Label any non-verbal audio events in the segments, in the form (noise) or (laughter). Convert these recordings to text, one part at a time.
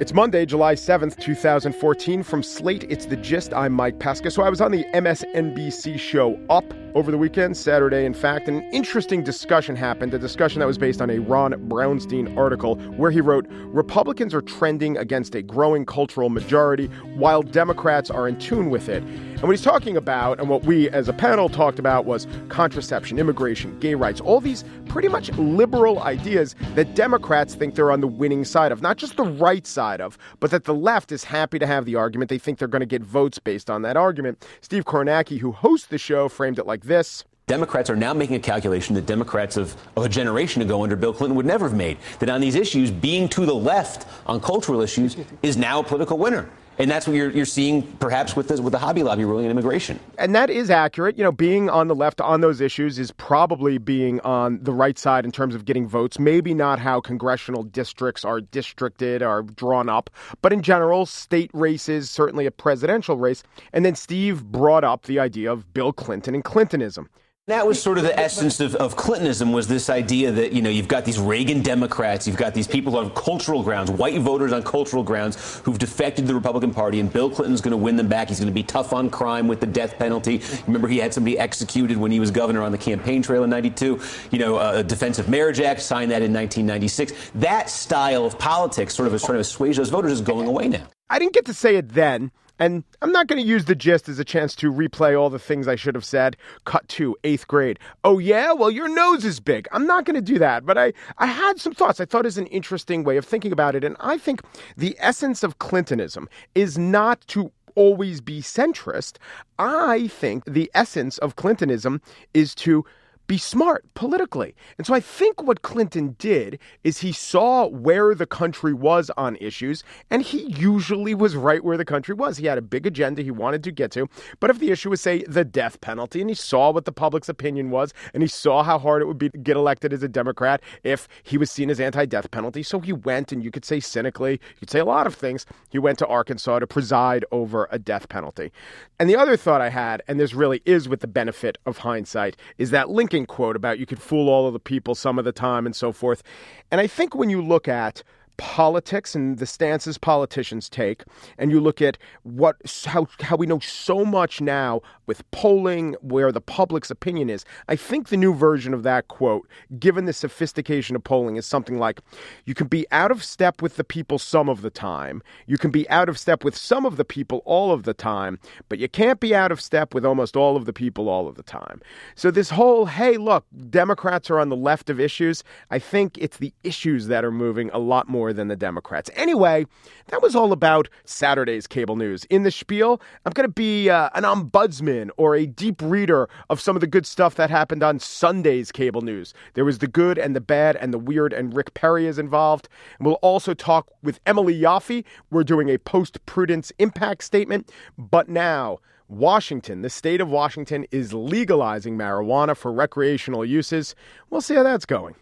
It's Monday, July 7th, 2014. From Slate, it's The Gist. I'm Mike Pesca. So I was on the MSNBC show Up over the weekend, Saturday, in fact, an interesting discussion happened, a discussion that was based on a Ron Brownstein article where he wrote Republicans are trending against a growing cultural majority while Democrats are in tune with it. And what he's talking about, and what we as a panel talked about, was contraception, immigration, gay rights, all these pretty much liberal ideas that Democrats think they're on the winning side of, not just the right side of, but that the left is happy to have the argument. They think they're going to get votes based on that argument. Steve Kornacki, who hosts the show, framed it like this. Democrats are now making a calculation that Democrats of, of, a generation ago under Bill Clinton would never have made. That on these issues, being to the left on cultural issues is now a political winner. And that's what you're, you're seeing perhaps with the, with the Hobby Lobby ruling on immigration. And that is accurate. You know, being on the left on those issues is probably being on the right side in terms of getting votes. Maybe not how congressional districts are districted or drawn up, but in general, state races, certainly a presidential race. And then Steve brought up the idea of Bill Clinton and Clintonism. That was sort of the essence of, of Clintonism was this idea that, you know, you've got these Reagan Democrats, you've got these people on cultural grounds, white voters on cultural grounds who've defected the Republican Party, and Bill Clinton's going to win them back. He's going to be tough on crime with the death penalty. Remember, he had somebody executed when he was governor on the campaign trail in 92. You know, a defense of Marriage Act, signed that in 1996. That style of politics, sort of as trying to assuage those voters, is going away now. I didn't get to say it then. And I'm not going to use the gist as a chance to replay all the things I should have said. Cut to eighth grade. Oh, yeah? Well, your nose is big. I'm not going to do that. But I, I had some thoughts. I thought was an interesting way of thinking about it. And I think the essence of Clintonism is not to always be centrist. I think the essence of Clintonism is to be smart politically. And so I think what Clinton did is he saw where the country was on issues, and he usually was right where the country was. He had a big agenda he wanted to get to. But if the issue was, say, the death penalty, and he saw what the public's opinion was, and he saw how hard it would be to get elected as a Democrat if he was seen as anti death penalty. So he went, and you could say cynically, you could say a lot of things. He went to Arkansas to preside over a death penalty. And the other thought I had, and this really is with the benefit of hindsight, is that Lincoln quote about you could fool all of the people some of the time and so forth. And I think when you look at politics and the stances politicians take, and you look at what how how we know so much now with polling where the public's opinion is. I think the new version of that quote, given the sophistication of polling, is something like you can be out of step with the people some of the time, you can be out of step with some of the people all of the time, but you can't be out of step with almost all of the people all of the time. So this whole hey, look, Democrats are on the left of issues, I think it's the issues that are moving a lot more more than the Democrats. Anyway, that was all about Saturday's cable news. In the spiel, I'm going to be uh, an ombudsman or a deep reader of some of the good stuff that happened on Sunday's cable news. There was the good and the bad and the weird, and Rick Perry is involved. And we'll also talk with Emily Yoffe. We're doing a post prudence impact statement. But now, Washington, the state of Washington, is legalizing marijuana for recreational uses. We'll see how that's going.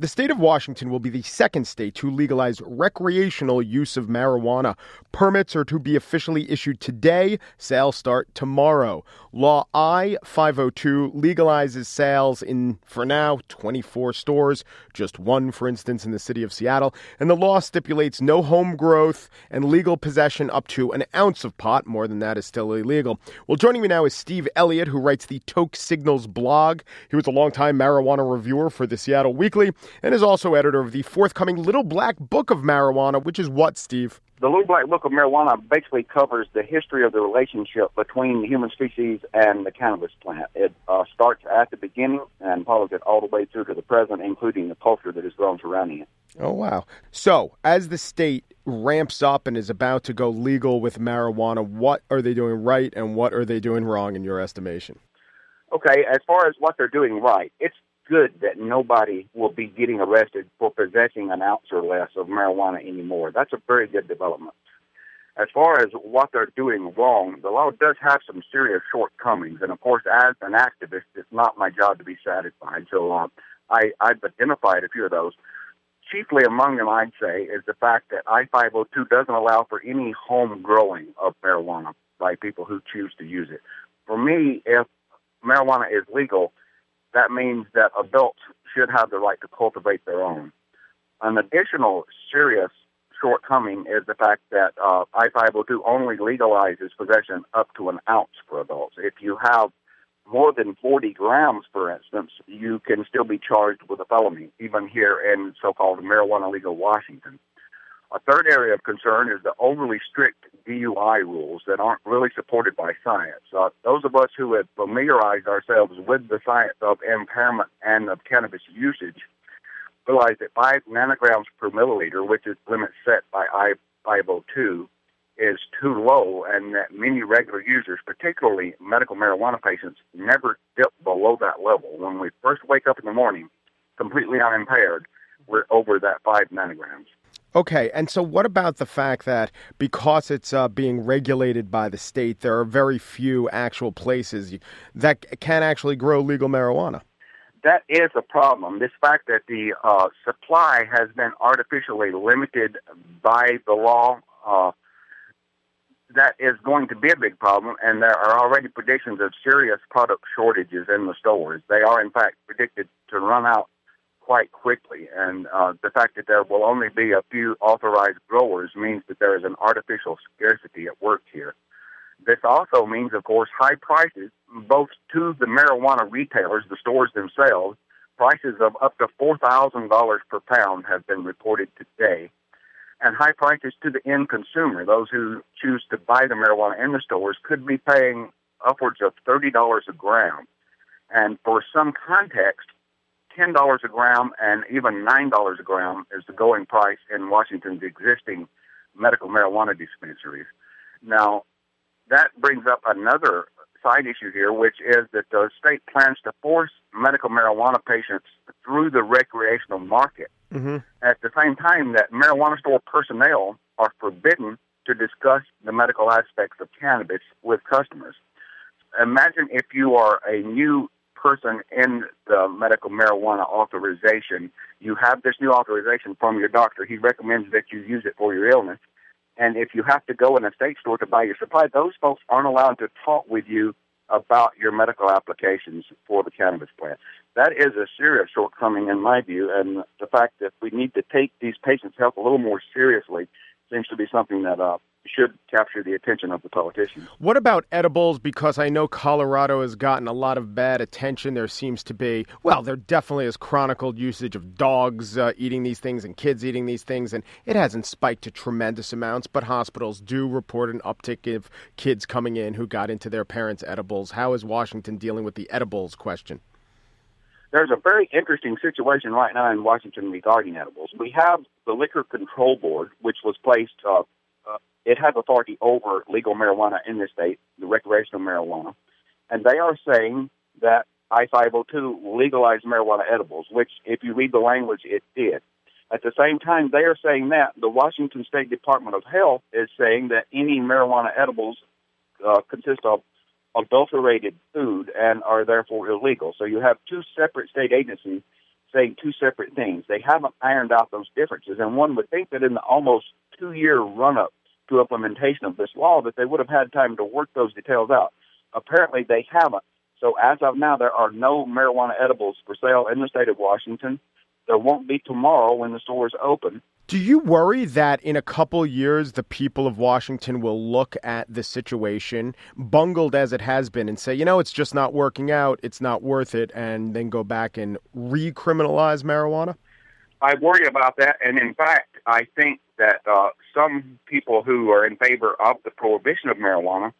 The state of Washington will be the second state to legalize recreational use of marijuana. Permits are to be officially issued today. Sales start tomorrow. Law I 502 legalizes sales in, for now, 24 stores, just one, for instance, in the city of Seattle. And the law stipulates no home growth and legal possession up to an ounce of pot. More than that is still illegal. Well, joining me now is Steve Elliott, who writes the Toke Signals blog. He was a longtime marijuana reviewer for the Seattle Weekly and is also editor of the forthcoming Little Black Book of Marijuana, which is what, Steve? The Little Black Book of Marijuana basically covers the history of the relationship between the human species and the cannabis plant. It uh, starts at the beginning and follows it all the way through to the present, including the culture that is grown surrounding it. Oh, wow. So, as the state ramps up and is about to go legal with marijuana, what are they doing right and what are they doing wrong in your estimation? Okay, as far as what they're doing right, it's good that nobody will be getting arrested for possessing an ounce or less of marijuana anymore. That's a very good development. As far as what they're doing wrong, the law does have some serious shortcomings. And of course, as an activist, it's not my job to be satisfied. So uh, I, I've identified a few of those. chiefly among them, I'd say, is the fact that I-502 doesn't allow for any home growing of marijuana by people who choose to use it. For me, if marijuana is legal, that means that adults should have the right to cultivate their own. An additional serious shortcoming is the fact that uh, I-502 only legalizes possession up to an ounce for adults. If you have more than 40 grams, for instance, you can still be charged with a felony, even here in so-called marijuana legal Washington. A third area of concern is the overly strict DUI rules that aren't really supported by science. Uh, those of us who have familiarized ourselves with the science of impairment and of cannabis usage realize that 5 nanograms per milliliter, which is the limit set by I-502, is too low and that many regular users, particularly medical marijuana patients, never dip below that level. When we first wake up in the morning, completely unimpaired, we're over that 5 nanograms. Okay, and so what about the fact that because it's uh, being regulated by the state, there are very few actual places that can actually grow legal marijuana? That is a problem. This fact that the uh, supply has been artificially limited by the law, uh, that is going to be a big problem, and there are already predictions of serious product shortages in the stores. They are, in fact, predicted to run out quite quickly. And uh, the fact that there will only be a few authorized growers means that there is an artificial scarcity at work here. This also means, of course, high prices, both to the marijuana retailers, the stores themselves. Prices of up to $4,000 per pound have been reported today. And high prices to the end consumer, those who choose to buy the marijuana in the stores, could be paying upwards of $30 a gram. And for some context, ten dollars a gram and even nine dollars a gram is the going price in Washington's existing medical marijuana dispensaries. Now, that brings up another side issue here, which is that the state plans to force medical marijuana patients through the recreational market. Mm-hmm. At the same time, that marijuana store personnel are forbidden to discuss the medical aspects of cannabis with customers. Imagine if you are a new person in the medical marijuana authorization, you have this new authorization from your doctor. He recommends that you use it for your illness. And if you have to go in a state store to buy your supply, those folks aren't allowed to talk with you about your medical applications for the cannabis plant. That is a serious shortcoming in my view, and the fact that we need to take these patients' health a little more seriously seems to be something that uh, should capture the attention of the politicians. What about edibles? Because I know Colorado has gotten a lot of bad attention. There seems to be, well, there definitely is chronicled usage of dogs uh, eating these things and kids eating these things, and it hasn't spiked to tremendous amounts, but hospitals do report an uptick of kids coming in who got into their parents' edibles. How is Washington dealing with the edibles question? There's a very interesting situation right now in Washington regarding edibles. We have the Liquor Control Board, which was placed uh, it has authority over legal marijuana in the state, the recreational marijuana, and they are saying that I-502 legalized marijuana edibles, which, if you read the language, it did. At the same time, they are saying that the Washington State Department of Health is saying that any marijuana edibles uh, consist of adulterated food and are therefore illegal. So you have two separate state agencies saying two separate things. They haven't ironed out those differences, and one would think that in the almost two-year run-up to implementation of this law that they would have had time to work those details out. Apparently, they haven't. So as of now, there are no marijuana edibles for sale in the state of Washington. There won't be tomorrow when the stores open. Do you worry that in a couple years the people of Washington will look at the situation, bungled as it has been, and say, you know, it's just not working out, it's not worth it, and then go back and recriminalize marijuana? I worry about that, and in fact, I think that uh, some people who are in favor of the prohibition of marijuana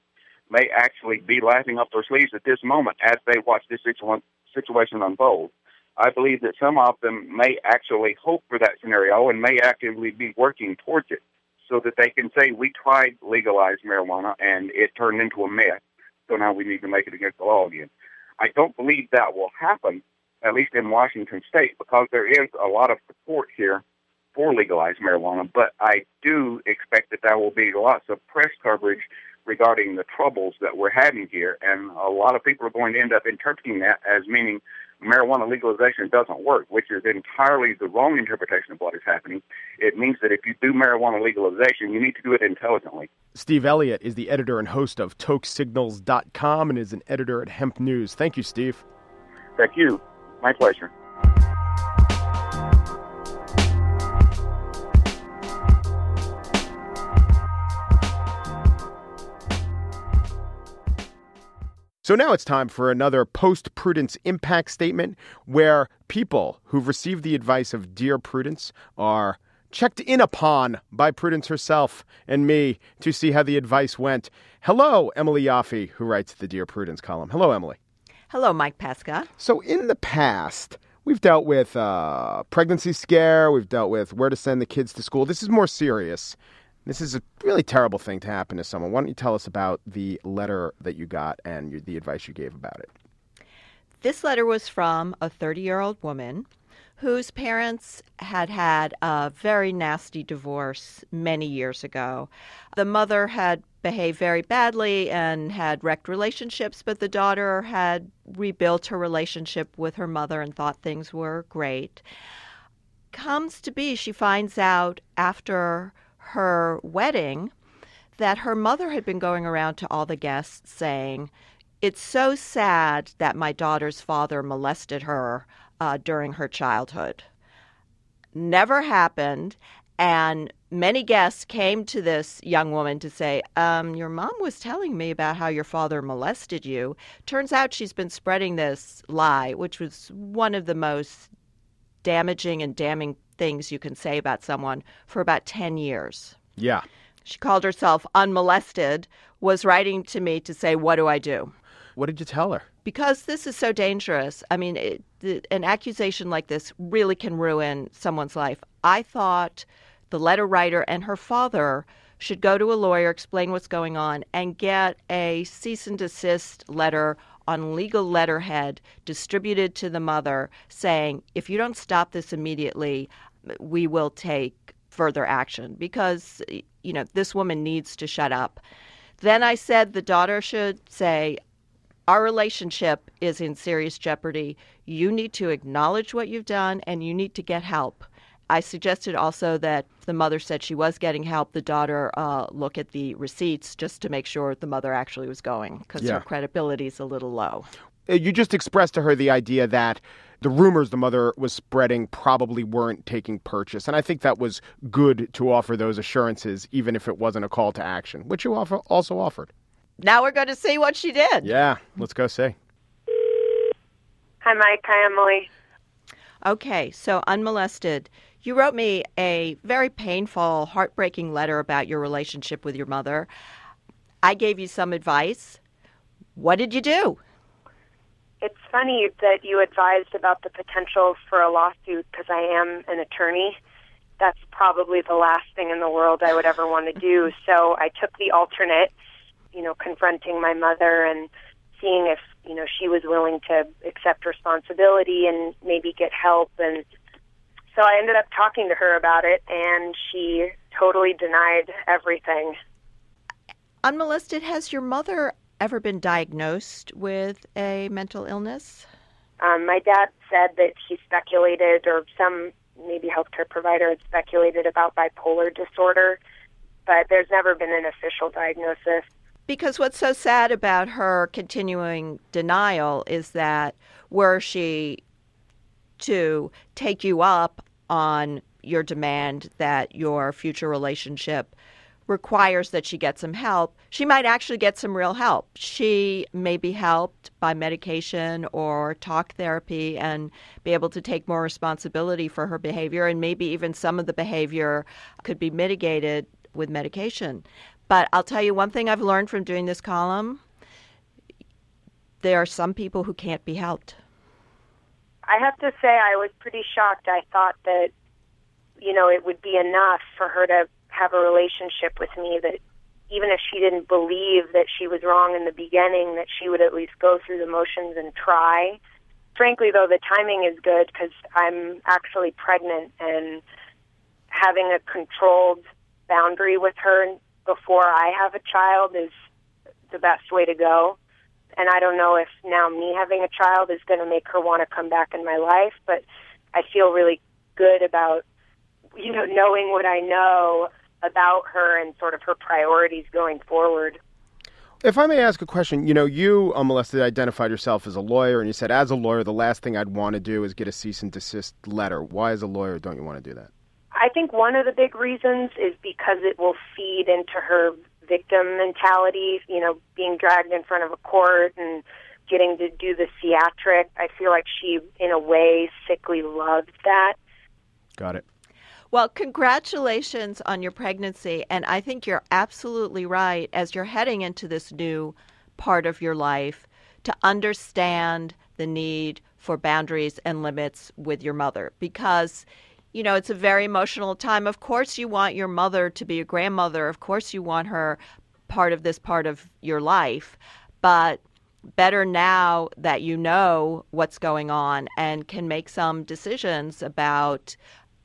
may actually be laughing up their sleeves at this moment as they watch this situation unfold. I believe that some of them may actually hope for that scenario and may actively be working towards it so that they can say, we tried legalized marijuana and it turned into a mess, so now we need to make it against the law again. I don't believe that will happen, at least in Washington state, because there is a lot of support here for legalized marijuana, but I do expect that there will be lots of press coverage regarding the troubles that we're having here, and a lot of people are going to end up interpreting that as meaning marijuana legalization doesn't work, which is entirely the wrong interpretation of what is happening. It means that if you do marijuana legalization, you need to do it intelligently. Steve Elliott is the editor and host of TokeSignals.com and is an editor at Hemp News. Thank you, Steve. Thank you. My pleasure. So now it's time for another post prudence impact statement where people who've received the advice of Dear Prudence are checked in upon by Prudence herself and me to see how the advice went. Hello, Emily Yoffe, who writes the Dear Prudence column. Hello, Emily. Hello, Mike Pesca. So in the past, we've dealt with uh, pregnancy scare, we've dealt with where to send the kids to school. This is more serious. This is a really terrible thing to happen to someone. Why don't you tell us about the letter that you got and the advice you gave about it? This letter was from a 30 year old woman whose parents had had a very nasty divorce many years ago. The mother had behaved very badly and had wrecked relationships, but the daughter had rebuilt her relationship with her mother and thought things were great. Comes to be, she finds out after her wedding that her mother had been going around to all the guests saying, It's so sad that my daughter's father molested her uh, during her childhood. Never happened. And many guests came to this young woman to say, um, Your mom was telling me about how your father molested you. Turns out she's been spreading this lie, which was one of the most damaging and damning things you can say about someone for about 10 years. Yeah. She called herself unmolested, was writing to me to say, What do I do? What did you tell her? Because this is so dangerous. I mean, it, the, an accusation like this really can ruin someone's life. I thought the letter writer and her father should go to a lawyer, explain what's going on, and get a cease and desist letter on legal letterhead distributed to the mother saying, if you don't stop this immediately, we will take further action because you know this woman needs to shut up. Then i said the daughter should say our relationship is in serious jeopardy. You need to acknowledge what you've done and you need to get help. I suggested also that the mother said she was getting help. The daughter uh, look at the receipts just to make sure the mother actually was going because Yeah. her credibility is a little low. Uh, You just expressed to her the idea that the rumors the mother was spreading probably weren't taking purchase. And I think that was good to offer those assurances, even if it wasn't a call to action, which you offer, also offered. now we're going to see what she did Yeah, let's go see. Hi, Mike. Hi, Emily. Okay, so unmolested. You wrote me a very painful, heartbreaking letter about your relationship with your mother. I gave you some advice. What did you do? It's funny that you advised about the potential for a lawsuit because I am an attorney. That's probably the last thing in the world I would ever want to do. (laughs) So I took the alternate, you know, confronting my mother and seeing if, you know, she was willing to accept responsibility and maybe get help. And so I ended up talking to her about it, and she totally denied everything. Unmolested, has your mother ever been diagnosed with a mental illness? Um, my dad said that he speculated, or some maybe healthcare provider had speculated about bipolar disorder, but there's never been an official diagnosis. Because what's so sad about her continuing denial is that were she to take you up on your demand that your future relationship requires that she get some help, she might actually get some real help. She may be helped by medication or talk therapy and be able to take more responsibility for her behavior, and maybe even some of the behavior could be mitigated with medication. But I'll tell you one thing I've learned from doing this column there are some people who can't be helped. I have to say, I was pretty shocked. I thought that, you know, it would be enough for her to have a relationship with me that even if she didn't believe that she was wrong in the beginning, that she would at least go through the motions and try. Frankly, though, the timing is good because I'm actually pregnant and having a controlled boundary with her before I have a child is the best way to go. And I don't know if now me having a child is going to make her want to come back in my life, but I feel really good about, you know, knowing what I know about her and sort of her priorities going forward. If I may ask a question, you know, you, uh, Melissa, identified yourself as a lawyer, and you said, as a lawyer, the last thing I'd want to do is get a cease and desist letter. Why, as a lawyer, don't you want to do that? I think one of the big reasons is because it will feed into her victim mentality, you know, being dragged in front of a court and getting to do the theatric. I feel like she, in a way, sickly loves that. Got it. Well, congratulations on your pregnancy. And I think you're absolutely right as you're heading into this new part of your life to understand the need for boundaries and limits with your mother because you know, it's a very emotional time. Of course, you want your mother to be a grandmother. Of course, you want her part of this part of your life. But better now that you know what's going on and can make some decisions about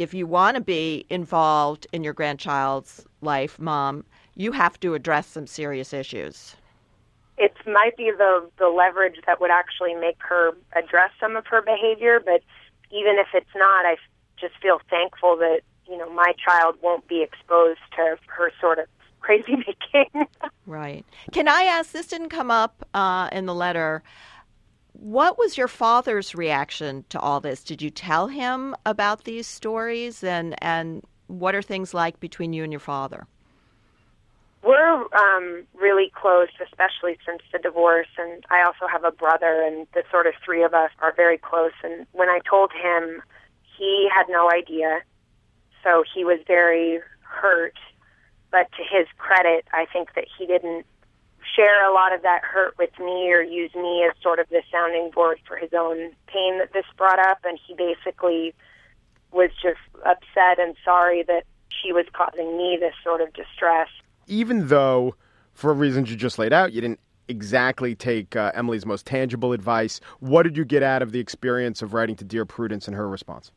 if you want to be involved in your grandchild's life, mom, you have to address some serious issues. It might be the the leverage that would actually make her address some of her behavior, but even if it's not, I just feel thankful that you know my child won't be exposed to her sort of crazy (laughs) making. right. Can I ask? This didn't come up uh, in the letter. What was your father's reaction to all this? Did you tell him about these stories, and and what are things like between you and your father? We're um, really close, especially since the divorce, and I also have a brother, and the sort of three of us are very close. And when I told him he had no idea, so he was very hurt. But to his credit, I think that he didn't share a lot of that hurt with me or use me as sort of the sounding board for his own pain that this brought up. And he basically was just upset and sorry that she was causing me this sort of distress. Even though, for reasons you just laid out, you didn't exactly take uh, Emily's most tangible advice, what did you get out of the experience of writing to Dear Prudence and her response?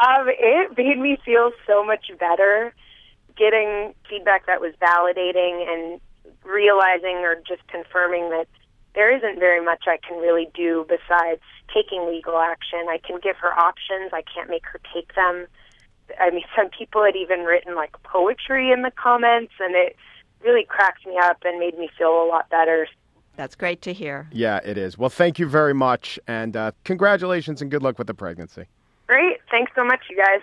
Um, it made me feel so much better getting feedback that was validating and realizing or just confirming that there isn't very much I can really do besides taking legal action. I can give her options. I can't make her take them. I mean, some people had even written like poetry in the comments, and it really cracked me up and made me feel a lot better. That's great to hear. Yeah, it is. Well, thank you very much, and uh, congratulations and good luck with the pregnancy. Great. Thanks so much, you guys.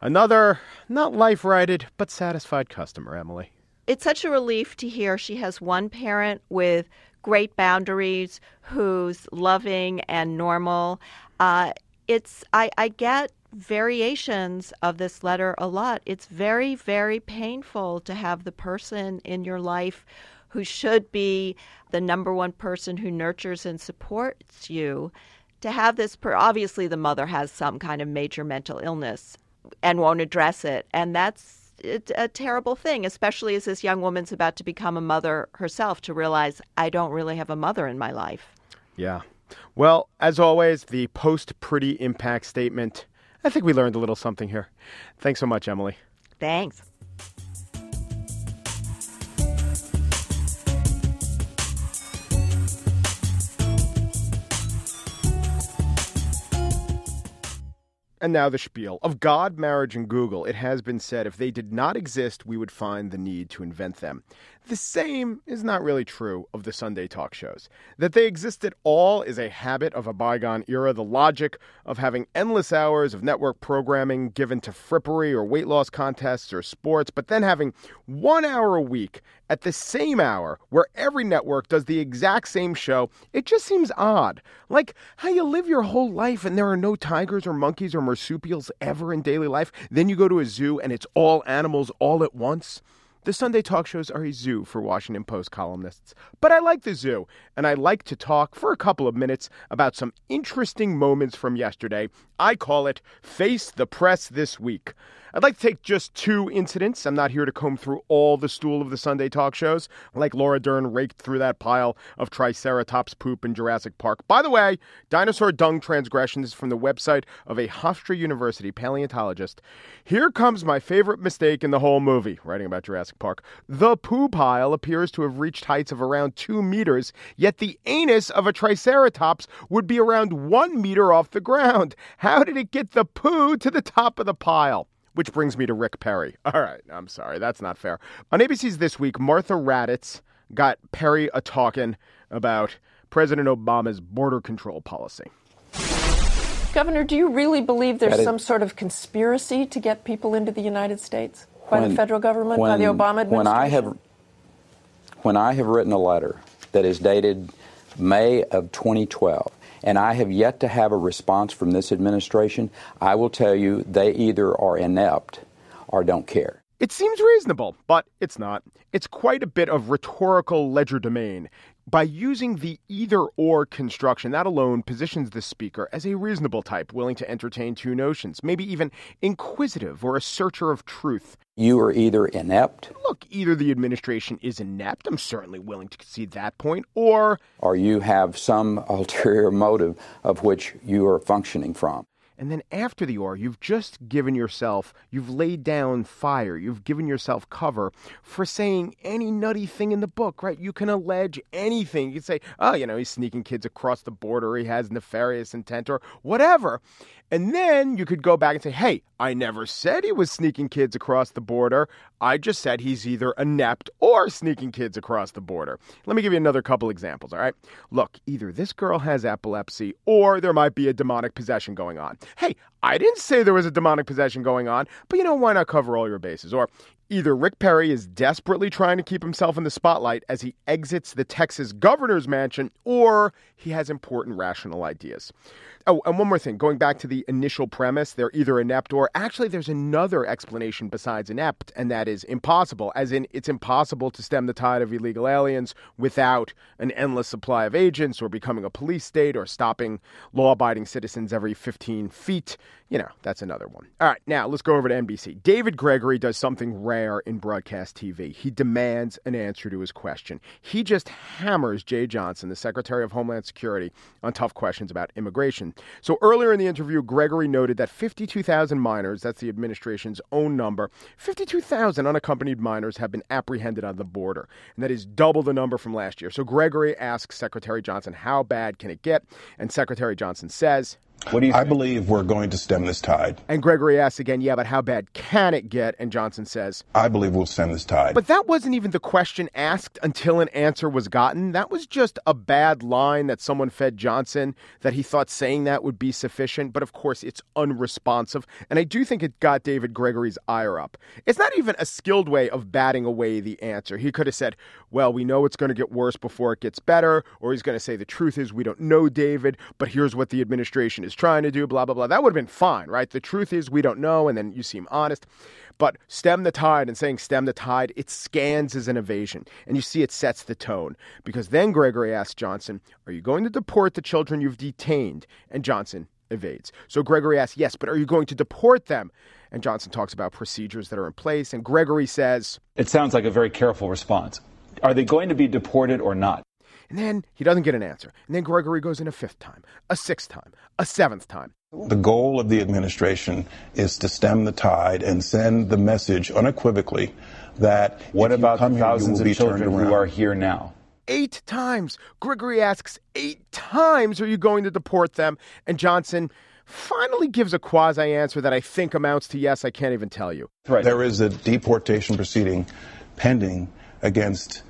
Another not life righted, but satisfied customer, Emily. It's such a relief to hear she has one parent with great boundaries who's loving and normal. Uh, it's I, I get variations of this letter a lot. It's very, very painful to have the person in your life who should be the number one person who nurtures and supports you to have this per- obviously the mother has some kind of major mental illness and won't address it and that's a terrible thing especially as this young woman's about to become a mother herself to realize i don't really have a mother in my life. Yeah. Well as always the post pretty impact statement i think we learned a little something here. Thanks so much emily. Thanks And now the spiel. Of God, marriage, and Google, it has been said if they did not exist, we would find the need to invent them. The same is not really true of the Sunday talk shows. That they exist at all is a habit of a bygone era. The logic of having endless hours of network programming given to frippery or weight loss contests or sports, but then having one hour a week at the same hour where every network does the exact same show, it just seems odd. Like how you live your whole life and there are no tigers or monkeys or marsupials ever in daily life, then you go to a zoo and it's all animals all at once. The Sunday talk shows are a zoo for Washington Post columnists. But I like the zoo, and I like to talk for a couple of minutes about some interesting moments from yesterday. I call it Face the Press This Week. I'd like to take just two incidents. I'm not here to comb through all the stool of the Sunday talk shows, like Laura Dern raked through that pile of Triceratops poop in Jurassic Park. By the way, dinosaur dung transgressions from the website of a Hofstra University paleontologist. Here comes my favorite mistake in the whole movie, writing about Jurassic Jurassic Park. The poo pile appears to have reached heights of around two meters, yet the anus of a Triceratops would be around one meter off the ground. How did it get the poo to the top of the pile? Which brings me to Rick Perry. (laughs) All right, I'm sorry, that's not fair. On ABC's This Week, Martha Raddatz got Perry a talking about President Obama's border control policy. Governor, do you really believe there's is, some sort of conspiracy to get people into the United States by when, the federal government, when, by the Obama administration? When I have when I have written a letter that is dated May of 2012, and I have yet to have a response from this administration, I will tell you they either are inept or don't care. It seems reasonable, but it's not. It's quite a bit of rhetorical legerdemain. By using the either or construction, that alone positions the speaker as a reasonable type, willing to entertain two notions, maybe even inquisitive or a searcher of truth. You are either inept. Look, either the administration is inept, I'm certainly willing to concede that point, or. Or you have some (laughs) ulterior motive of which you are functioning from. And then after the or, you've just given yourself, you've laid down fire, you've given yourself cover for saying any nutty thing in the book, right? You can allege anything. You can say, oh, you know, he's sneaking kids across the border, he has nefarious intent, or whatever. And then you could go back and say, hey, I never said he was sneaking kids across the border. I just said he's either inept or sneaking kids across the border. Let me give you another couple examples, all right? Look, either this girl has epilepsy or there might be a demonic possession going on. Hey, I didn't say there was a demonic possession going on, but you know, why not cover all your bases? Or Either Rick Perry is desperately trying to keep himself in the spotlight as he exits the Texas governor's mansion, or he has important rational ideas. Oh, and one more thing. Going back to the initial premise, they're either inept or actually there's another explanation besides inept, and that is impossible. As in, it's impossible to stem the tide of illegal aliens without an endless supply of agents or becoming a police state or stopping law abiding citizens every 15 feet. You know, that's another one. All right, now let's go over to NBC. David Gregory does something rare in broadcast TV. He demands an answer to his question. He just hammers Jeh Johnson, the Secretary of Homeland Security, on tough questions about immigration. So earlier in the interview, Gregory noted that 52,000 minors, that's the administration's own number, 52,000 unaccompanied minors have been apprehended on the border. And that is double the number from last year. So Gregory asks Secretary Johnson, how bad can it get? And Secretary Johnson says, what do you? I believe we're going to stem this tide. And Gregory asks again, yeah, but how bad can it get? And Johnson says, I believe we'll stem this tide. But that wasn't even the question asked until an answer was gotten. That was just a bad line that someone fed Johnson that he thought saying that would be sufficient. But of course, it's unresponsive. And I do think it got David Gregory's ire up. It's not even a skilled way of batting away the answer. He could have said, well, we know it's going to get worse before it gets better. Or he's going to say, the truth is, we don't know David, but here's what the administration is trying to do, blah, blah, blah. That would have been fine, right? The truth is, we don't know, and then you seem honest. But stem the tide and saying stem the tide, it scans as an evasion. And you see it sets the tone. Because then Gregory asks Johnson, Are you going to deport the children you've detained? And Johnson evades. So Gregory asks, Yes, but are you going to deport them? And Johnson talks about procedures that are in place. And Gregory says, It sounds like a very careful response. Are they going to be deported or not? And then he doesn't get an answer. And then Gregory goes in a fifth time, a sixth time, a seventh time. The goal of the administration is to stem the tide and send the message unequivocally that what about the thousands here, of children who are here now? Eight times. Gregory asks, eight times are you going to deport them? And Johnson finally gives a quasi answer that I think amounts to yes, I can't even tell you. Right. There is a deportation proceeding pending against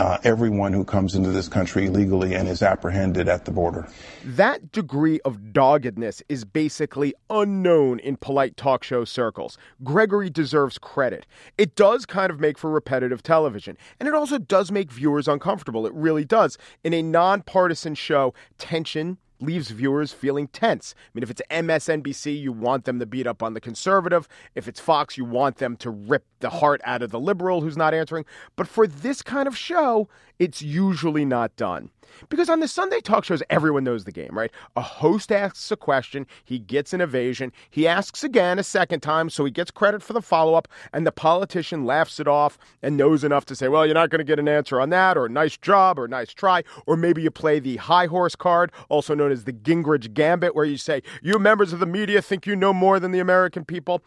uh, everyone who comes into this country illegally and is apprehended at the border. That degree of doggedness is basically unknown in polite talk show circles. Gregory deserves credit. It does kind of make for repetitive television, and it also does make viewers uncomfortable. It really does. In a nonpartisan show, tension leaves viewers feeling tense. I mean, if it's MSNBC, you want them to beat up on the conservative. If it's Fox, you want them to rip the heart out of the liberal who's not answering. But for this kind of show, it's usually not done. Because on the Sunday talk shows, everyone knows the game, right? A host asks a question, he gets an evasion, he asks again a second time, so he gets credit for the follow up, and the politician laughs it off and knows enough to say, well, you're not going to get an answer on that, or nice job, or nice try, or maybe you play the high horse card, also known as the Gingrich Gambit, where you say, you members of the media think you know more than the American people.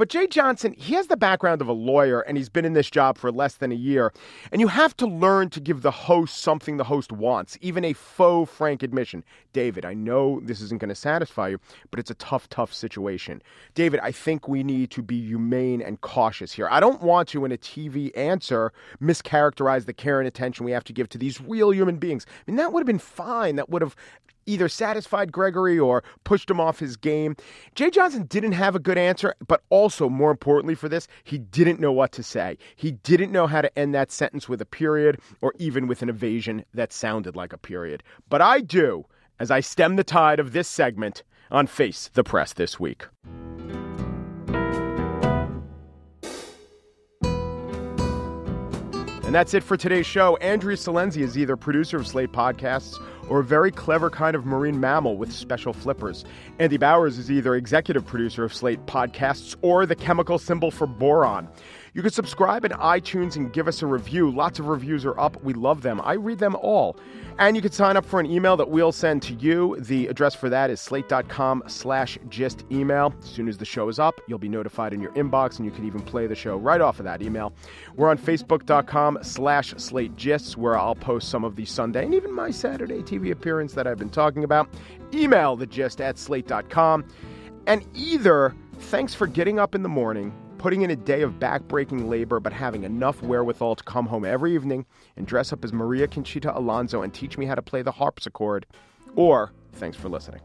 But Jeh Johnson, he has the background of a lawyer and he's been in this job for less than a year. And you have to learn to give the host something the host wants, even a faux frank admission. David, I know this isn't going to satisfy you, but it's a tough, tough situation. David, I think we need to be humane and cautious here. I don't want to, in a TV answer, mischaracterize the care and attention we have to give to these real human beings. I mean, that would have been fine. That would have either satisfied Gregory or pushed him off his game. Jeh Johnson didn't have a good answer, but also, more importantly for this, he didn't know what to say. He didn't know how to end that sentence with a period or even with an evasion that sounded like a period. But I do, as I stem the tide of this segment on Face the Press this week. And that's it for today's show. Andrea Silenzi is either producer of Slate Podcasts or a very clever kind of marine mammal with special flippers. Andy Bowers is either executive producer of Slate Podcasts or the chemical symbol for boron. You can subscribe in iTunes and give us a review. Lots of reviews are up. We love them. I read them all. And you can sign up for an email that we'll send to you. The address for that is slate.com slash gist email. As soon as the show is up, you'll be notified in your inbox and you can even play the show right off of that email. We're on facebook.com slash slate gists where I'll post some of the Sunday and even my Saturday TV appearance that I've been talking about. Email the gist at slate.com. And either thanks for getting up in the morning putting in a day of backbreaking labor, but having enough wherewithal to come home every evening and dress up as Maria Conchita Alonso and teach me how to play the harpsichord. Or, thanks for listening.